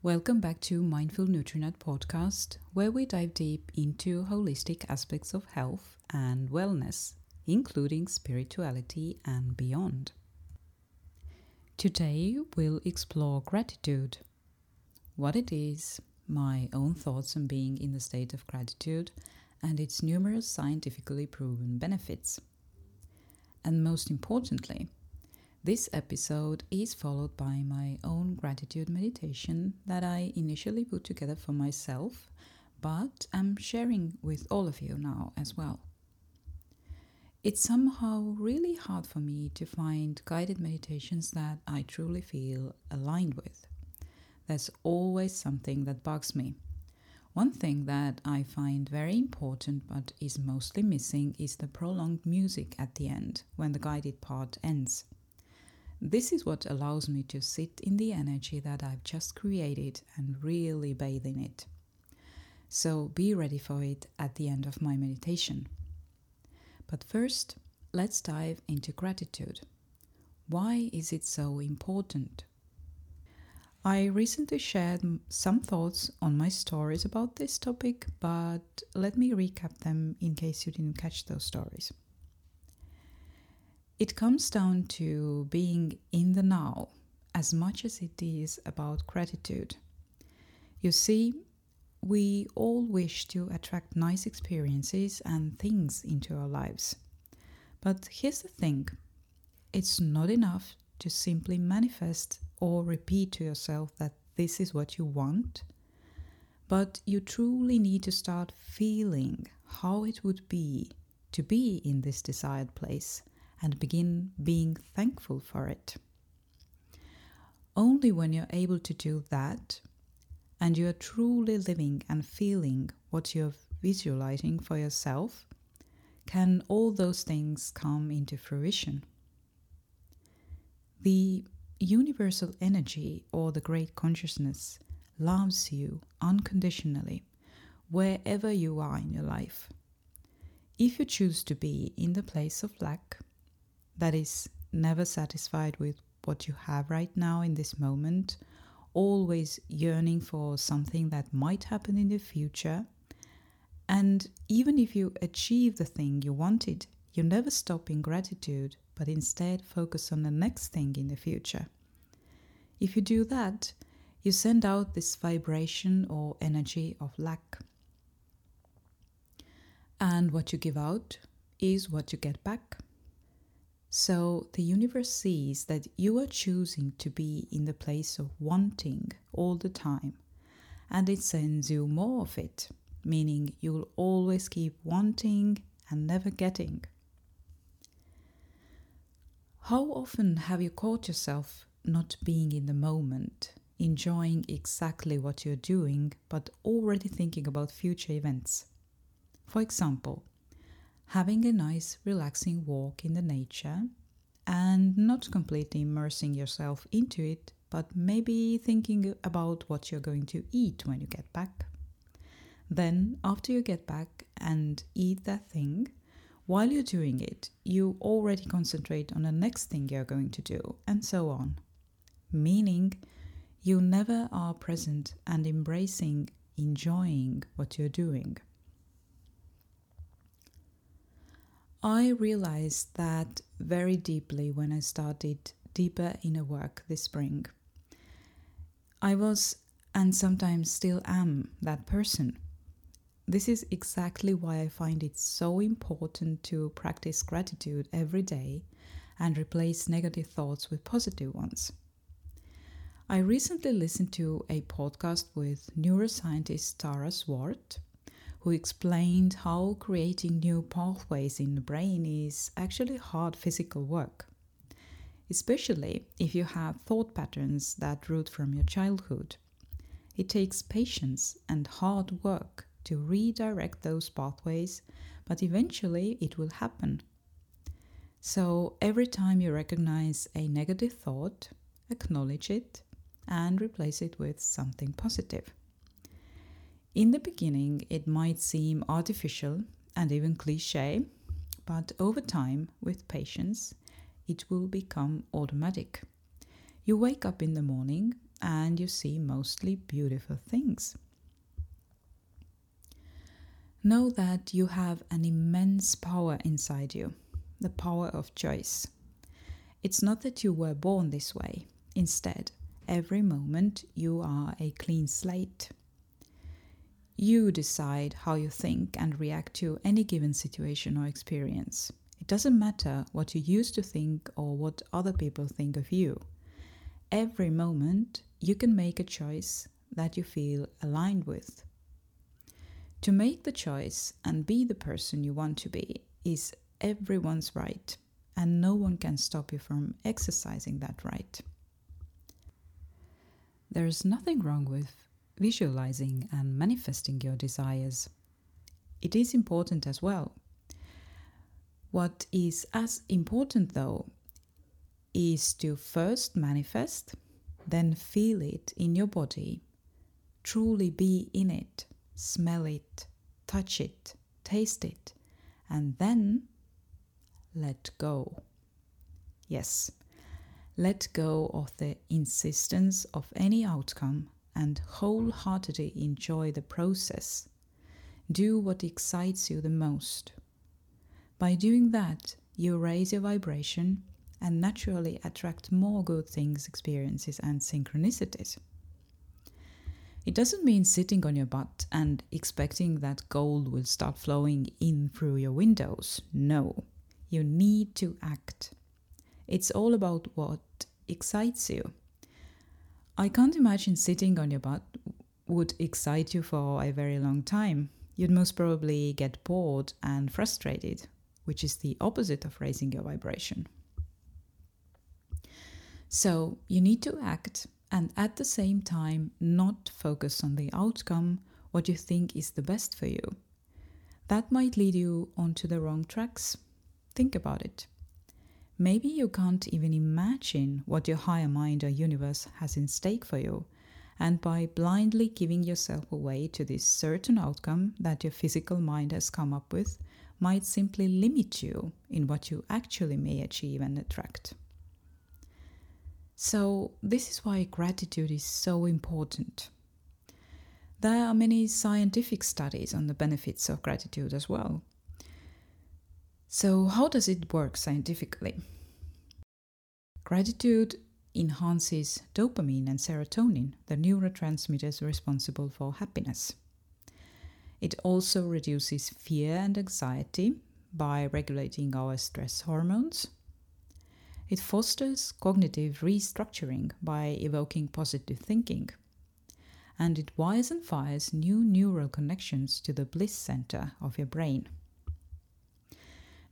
Welcome back to Mindful Nutrinut podcast, where we dive deep into holistic aspects of health and wellness, including spirituality and beyond. Today, we'll explore gratitude, what it is, my own thoughts on being in the state of gratitude, and its numerous scientifically proven benefits. And most importantly, this episode is followed by my own gratitude meditation that I initially put together for myself, but I'm sharing with all of you now as well. It's somehow really hard for me to find guided meditations that I truly feel aligned with. There's always something that bugs me. One thing that I find very important but is mostly missing is the prolonged music at the end when the guided part ends. This is what allows me to sit in the energy that I've just created and really bathe in it. So be ready for it at the end of my meditation. But first, let's dive into gratitude. Why is it so important? I recently shared some thoughts on my stories about this topic, but let me recap them in case you didn't catch those stories. It comes down to being in the now as much as it is about gratitude. You see, we all wish to attract nice experiences and things into our lives. But here's the thing it's not enough to simply manifest or repeat to yourself that this is what you want, but you truly need to start feeling how it would be to be in this desired place and begin being thankful for it. Only when you're able to do that and you are truly living and feeling what you're visualizing for yourself can all those things come into fruition. The universal energy or the great consciousness loves you unconditionally wherever you are in your life. If you choose to be in the place of lack, that is never satisfied with what you have right now in this moment, always yearning for something that might happen in the future. And even if you achieve the thing you wanted, you never stop in gratitude, but instead focus on the next thing in the future. If you do that, you send out this vibration or energy of lack. And what you give out is what you get back. So the universe sees that you are choosing to be in the place of wanting all the time, and it sends you more of it, meaning you'll always keep wanting and never getting. How often have you caught yourself not being in the moment, enjoying exactly what you're doing, but already thinking about future events? For example, having a nice, relaxing walk in the nature and not completely immersing yourself into it, but maybe thinking about what you're going to eat when you get back. Then, after you get back and eat that thing, while you're doing it, you already concentrate on the next thing you're going to do, and so on. Meaning, you never are present and embracing, enjoying what you're doing. I realized that very deeply when I started deeper inner work this spring. I was, and sometimes still am, that person. This is exactly why I find it so important to practice gratitude every day and replace negative thoughts with positive ones. I recently listened to a podcast with neuroscientist Tara Swart who explained how creating new pathways in the brain is actually hard physical work. Especially if you have thought patterns that root from your childhood. It takes patience and hard work to redirect those pathways, but eventually it will happen. So every time you recognize a negative thought, acknowledge it and replace it with something positive. In the beginning, it might seem artificial and even cliche, but over time, with patience, it will become automatic. You wake up in the morning and you see mostly beautiful things. Know that you have an immense power inside you, the power of choice. It's not that you were born this way, instead, every moment you are a clean slate. You decide how you think and react to any given situation or experience. It doesn't matter what you used to think or what other people think of you. Every moment you can make a choice that you feel aligned with. To make the choice and be the person you want to be is everyone's right, and no one can stop you from exercising that right. There's nothing wrong with visualizing and manifesting your desires. It is important as well. What is as important though is to first manifest, then feel it in your body, truly be in it, smell it, touch it, taste it, and then let go. Yes, let go of the insistence of any outcome and wholeheartedly enjoy the process. Do what excites you the most. By doing that, you raise your vibration and naturally attract more good things, experiences, and synchronicities. It doesn't mean sitting on your butt and expecting that gold will start flowing in through your windows. No, you need to act. It's all about what excites you. I can't imagine sitting on your butt would excite you for a very long time. You'd most probably get bored and frustrated, which is the opposite of raising your vibration. So you need to act and at the same time not focus on the outcome, what you think is the best for you. That might lead you onto the wrong tracks. Think about it. Maybe you can't even imagine what your higher mind or universe has in stake for you. And by blindly giving yourself away to this certain outcome that your physical mind has come up with, might simply limit you in what you actually may achieve and attract. So, this is why gratitude is so important. There are many scientific studies on the benefits of gratitude as well. So, how does it work scientifically? Gratitude enhances dopamine and serotonin, the neurotransmitters responsible for happiness. It also reduces fear and anxiety by regulating our stress hormones. It fosters cognitive restructuring by evoking positive thinking. And it wires and fires new neural connections to the bliss center of your brain.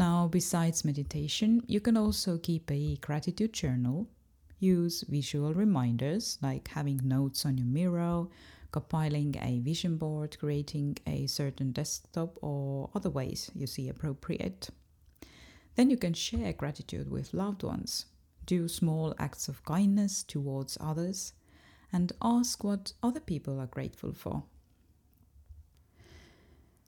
Now, besides meditation, you can also keep a gratitude journal, use visual reminders like having notes on your mirror, compiling a vision board, creating a certain desktop, or other ways you see appropriate. Then you can share gratitude with loved ones, do small acts of kindness towards others, and ask what other people are grateful for.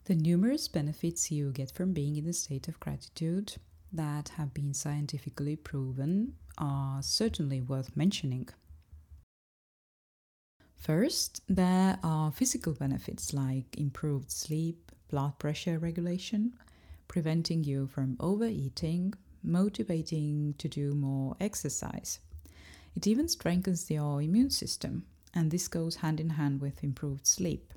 The numerous benefits you get from being in a state of gratitude that have been scientifically proven are certainly worth mentioning. First, there are physical benefits like improved sleep, blood pressure regulation, preventing you from overeating, motivating to do more exercise. It even strengthens your immune system, and this goes hand in hand with improved sleep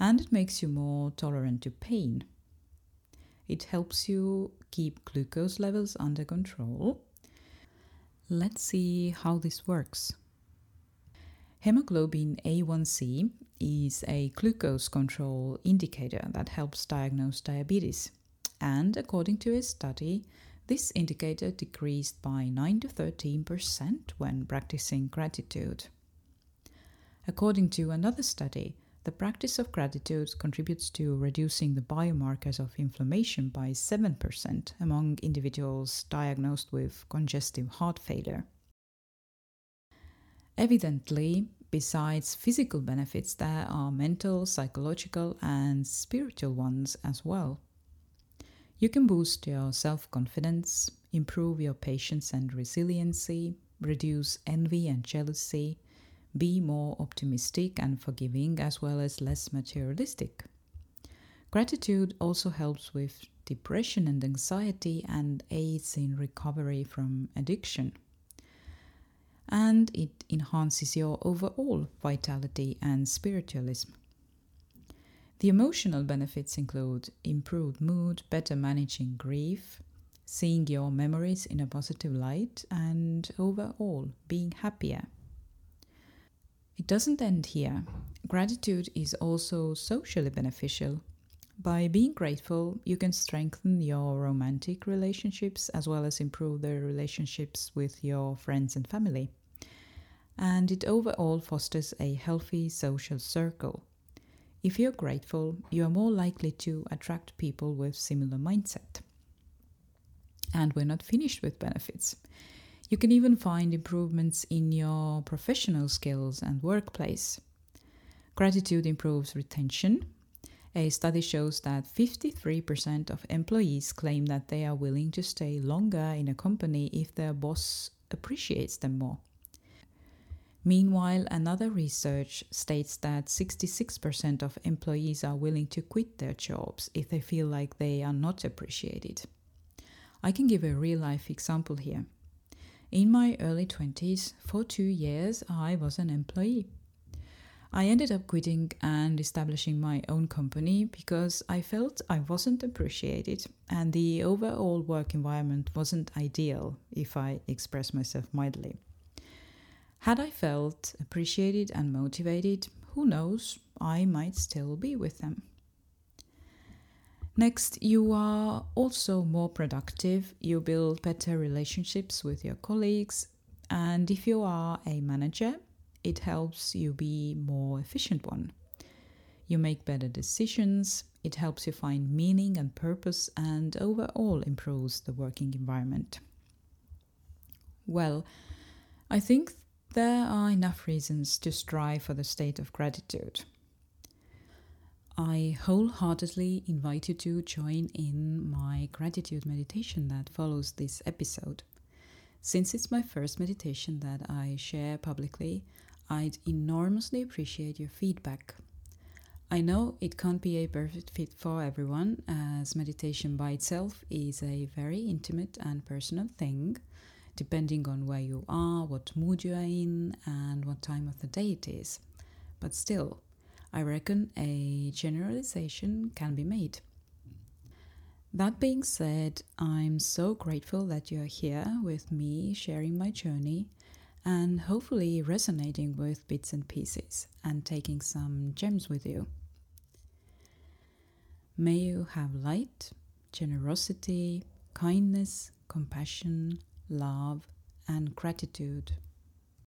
and it makes you more tolerant to pain. It helps you keep glucose levels under control. Let's see how this works. Hemoglobin A1C is a glucose control indicator that helps diagnose diabetes. And according to a study, this indicator decreased by 9 to 13% when practicing gratitude. According to another study, the practice of gratitude contributes to reducing the biomarkers of inflammation by 7% among individuals diagnosed with congestive heart failure. Evidently, besides physical benefits, there are mental, psychological, and spiritual ones as well. You can boost your self confidence, improve your patience and resiliency, reduce envy and jealousy, be more optimistic and forgiving, as well as less materialistic. Gratitude also helps with depression and anxiety and aids in recovery from addiction. And it enhances your overall vitality and spiritualism. The emotional benefits include improved mood, better managing grief, seeing your memories in a positive light, and overall being happier. It doesn't end here. Gratitude is also socially beneficial. By being grateful, you can strengthen your romantic relationships as well as improve the relationships with your friends and family. And it overall fosters a healthy social circle. If you're grateful, you are more likely to attract people with similar mindset. And we're not finished with benefits. You can even find improvements in your professional skills and workplace. Gratitude improves retention. A study shows that 53% of employees claim that they are willing to stay longer in a company if their boss appreciates them more. Meanwhile, another research states that 66% of employees are willing to quit their jobs if they feel like they are not appreciated. I can give a real life example here. In my early 20s, for two years, I was an employee. I ended up quitting and establishing my own company because I felt I wasn't appreciated and the overall work environment wasn't ideal, if I express myself mildly. Had I felt appreciated and motivated, who knows, I might still be with them. Next, you are also more productive, you build better relationships with your colleagues, and if you are a manager, it helps you be more efficient one. You make better decisions, it helps you find meaning and purpose, and overall improves the working environment. Well, I think there are enough reasons to strive for the state of gratitude. I wholeheartedly invite you to join in my gratitude meditation that follows this episode. Since it's my first meditation that I share publicly, I'd enormously appreciate your feedback. I know it can't be a perfect fit for everyone, as meditation by itself is a very intimate and personal thing depending on where you are, what mood you are in, and what time of the day it is. But still, I reckon a generalization can be made. That being said, I'm so grateful that you're here with me sharing my journey and hopefully resonating with bits and pieces and taking some gems with you. May you have light, generosity, kindness, compassion, love, and gratitude